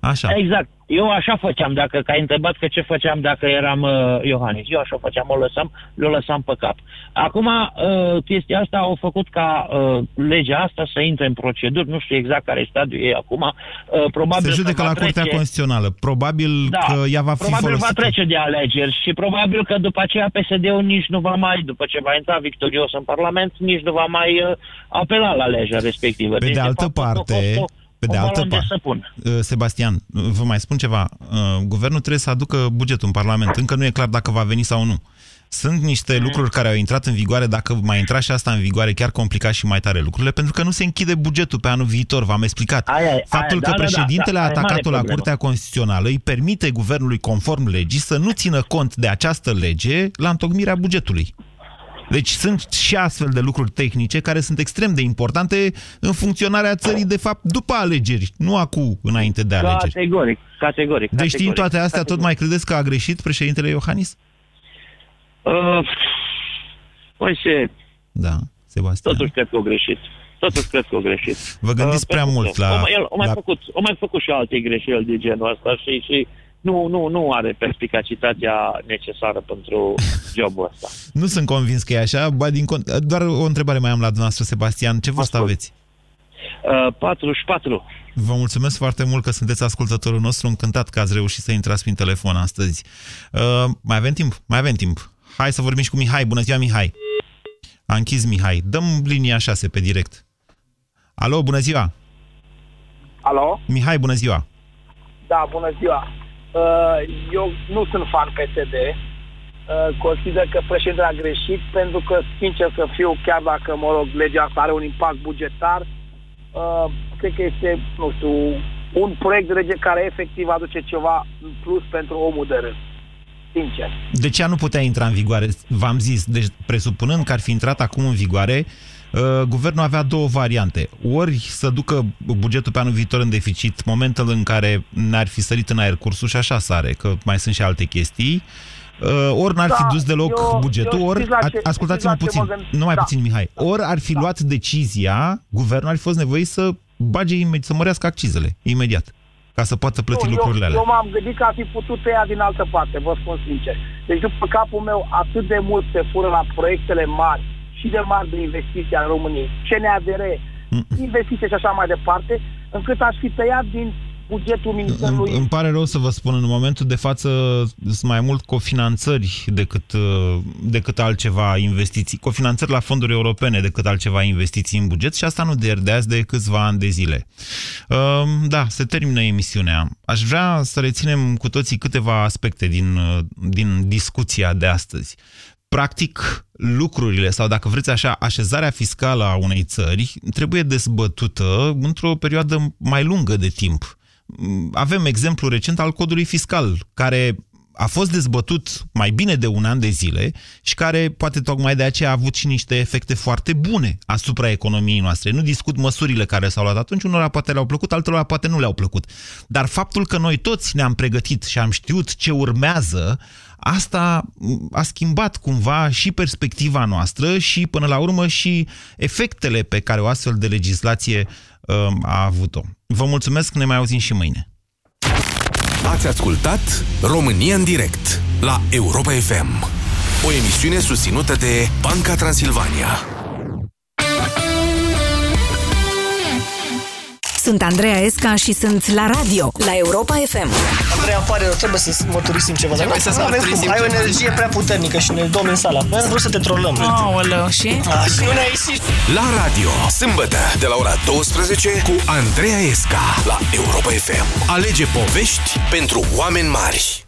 Așa. Exact. Eu așa făceam, dacă că ai întrebat că ce făceam dacă eram uh, Iohannis. Eu așa făceam, o lăsam, le lăsam pe cap. Acum, uh, chestia asta au făcut ca uh, legea asta să intre în proceduri, nu știu exact care e stadiul ei acum. Uh, probabil Se judecă la Curtea trece... Constituțională. Probabil da, că ea va fi Probabil folosită. va trece de alegeri și probabil că după aceea PSD-ul nici nu va mai, după ce va intra victorios în Parlament, nici nu va mai uh, apela la legea respectivă. Pe deci, de altă de fapt, parte... O, o, pe de altă parte, uh, Sebastian, vă mai spun ceva. Uh, guvernul trebuie să aducă bugetul în Parlament. Încă nu e clar dacă va veni sau nu. Sunt niște lucruri care au intrat în vigoare, dacă mai intra și asta în vigoare, chiar complica și mai tare lucrurile, pentru că nu se închide bugetul pe anul viitor, v-am explicat. Aia, aia, Faptul da, că da, da, președintele da, a aia e mare atacat-o la problemă. Curtea Constituțională îi permite guvernului, conform legii, să nu țină cont de această lege la întocmirea bugetului. Deci sunt și astfel de lucruri tehnice care sunt extrem de importante în funcționarea țării, de fapt, după alegeri, nu acum, înainte de alegeri. Categoric, categoric. Deci știind categoric, toate astea, tot categoric. mai credeți că a greșit președintele Iohannis? Uh, păi ce, Da, Sebastian. totuși cred că o greșit. Totuși cred că o greșit. Vă gândiți prea pentru mult că la- O mai, el, o, mai la- făcut, o mai făcut și alte greșeli de genul ăsta și, și nu, nu, nu are perspicacitatea necesară pentru jobul ăsta. Nu sunt convins că e așa, ba din cont... doar o întrebare mai am la dumneavoastră, Sebastian. Ce vârstă aveți? Uh, 44. Vă mulțumesc foarte mult că sunteți ascultătorul nostru, încântat că ați reușit să intrați prin telefon astăzi. Uh, mai avem timp? Mai avem timp. Hai să vorbim și cu Mihai. Bună ziua, Mihai! A închis Mihai. Dăm linia 6 pe direct. Alo, bună ziua! Alo? Mihai, bună ziua! Da, bună ziua. Uh, Eu nu sunt fan PSD. Uh, Consider că președintele a greșit pentru că, sincer să fiu, chiar dacă, mă rog, legea asta are un impact bugetar, uh, cred că este, nu știu, un proiect de lege care efectiv aduce ceva în plus pentru omul de rând. Sincer. De ce nu putea intra în vigoare? V-am zis, deci presupunând că ar fi intrat acum în vigoare, uh, guvernul avea două variante. Ori să ducă bugetul pe anul viitor în deficit, momentul în care n-ar fi sărit în aer cursul și așa sare, că mai sunt și alte chestii, uh, ori n-ar fi Da, dus deloc eu- bugetul, eu ori, știți la ce- a- ascultați-mă știți la ce puțin, mă gând- nu mai da. puțin, Mihai, ori ar fi luat decizia, guvernul ar fi fost nevoit să bage, imediat, să mărească accizele, imediat, ca să poată plăti Nu, lucrurile eu, alea. eu m-am gândit că ar fi putut tăia din altă parte, vă spun sincer. Deci după capul meu atât de mult se fură la proiectele mari și de mari de investiții ale României, CNADR, investiții și așa mai departe, încât aș fi tăiat din bugetul Ministerului. Îmi, îmi pare rău să vă spun, în momentul de față sunt mai mult cofinanțări decât, uh, decât altceva investiții, cofinanțări la fonduri europene decât altceva investiții în buget și asta nu de de azi de câțiva ani de zile. Um, Da, se termină emisiunea. Aș vrea să reținem cu toții câteva aspecte din, uh, din discuția de astăzi. Practic, lucrurile, sau dacă vreți așa, așezarea fiscală a unei țări trebuie dezbătută într-o perioadă mai lungă de timp avem exemplu recent al codului fiscal, care a fost dezbătut mai bine de un an de zile și care poate tocmai de aceea a avut și niște efecte foarte bune asupra economiei noastre. Nu discut măsurile care s-au luat atunci, unora poate le-au plăcut, altora poate nu le-au plăcut. Dar faptul că noi toți ne-am pregătit și am știut ce urmează, asta a schimbat cumva și perspectiva noastră și până la urmă și efectele pe care o astfel de legislație um, a avut-o. Vă mulțumesc, ne mai auzim și mâine. Ați ascultat România în direct la Europa FM. O emisiune susținută de Banca Transilvania. Sunt Andreea Esca și sunt la radio, la Europa FM. Andrei, îmi pare rău, trebuie să mărturisim ceva. Dar Trebuie nu, să nu avem mărturisim cum. Ai o ceva. energie prea puternică și ne dom în sala. Noi am vrut să te trolăm. Aoleu, și? A, și nu ne-a ieșit. La radio, sâmbătă, de la ora 12, cu Andreea Esca, la Europa FM. Alege povești pentru oameni mari.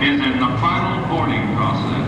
Is in the final boarding process.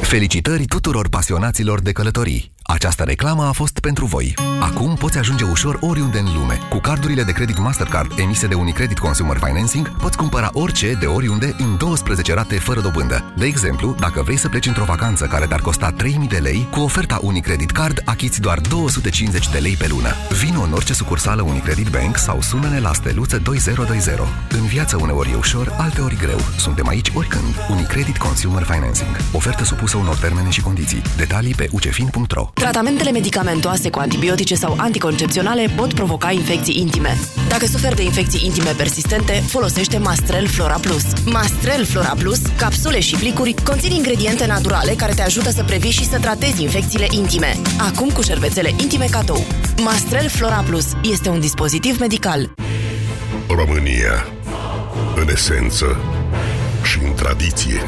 Felicitări tuturor pasionaților de călătorii! Această reclamă a fost pentru voi. Acum poți ajunge ușor oriunde în lume. Cu cardurile de credit Mastercard emise de Unicredit Consumer Financing, poți cumpăra orice de oriunde în 12 rate fără dobândă. De exemplu, dacă vrei să pleci într-o vacanță care te-ar costa 3000 de lei, cu oferta Unicredit Card achiți doar 250 de lei pe lună. Vino în orice sucursală Unicredit Bank sau sună-ne la steluță 2020. În viață uneori e ușor, alteori greu. Suntem aici oricând. Unicredit Consumer Financing. Ofertă supusă unor termene și condiții. Detalii pe ucefin.ro Tratamentele medicamentoase cu antibiotice sau anticoncepționale pot provoca infecții intime. Dacă suferi de infecții intime persistente, folosește Mastrel Flora Plus. Mastrel Flora Plus, capsule și plicuri, conțin ingrediente naturale care te ajută să previi și să tratezi infecțiile intime. Acum cu șervețele intime cadou. Mastrel Flora Plus este un dispozitiv medical. România, în esență și în tradiție.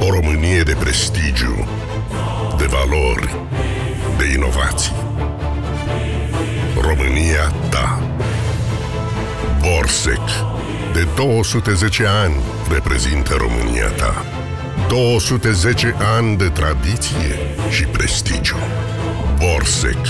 O Românie de prestigiu, de valori, de inovații. România ta. Borsec, de 210 ani, reprezintă România ta. 210 ani de tradiție și prestigiu. Borsec,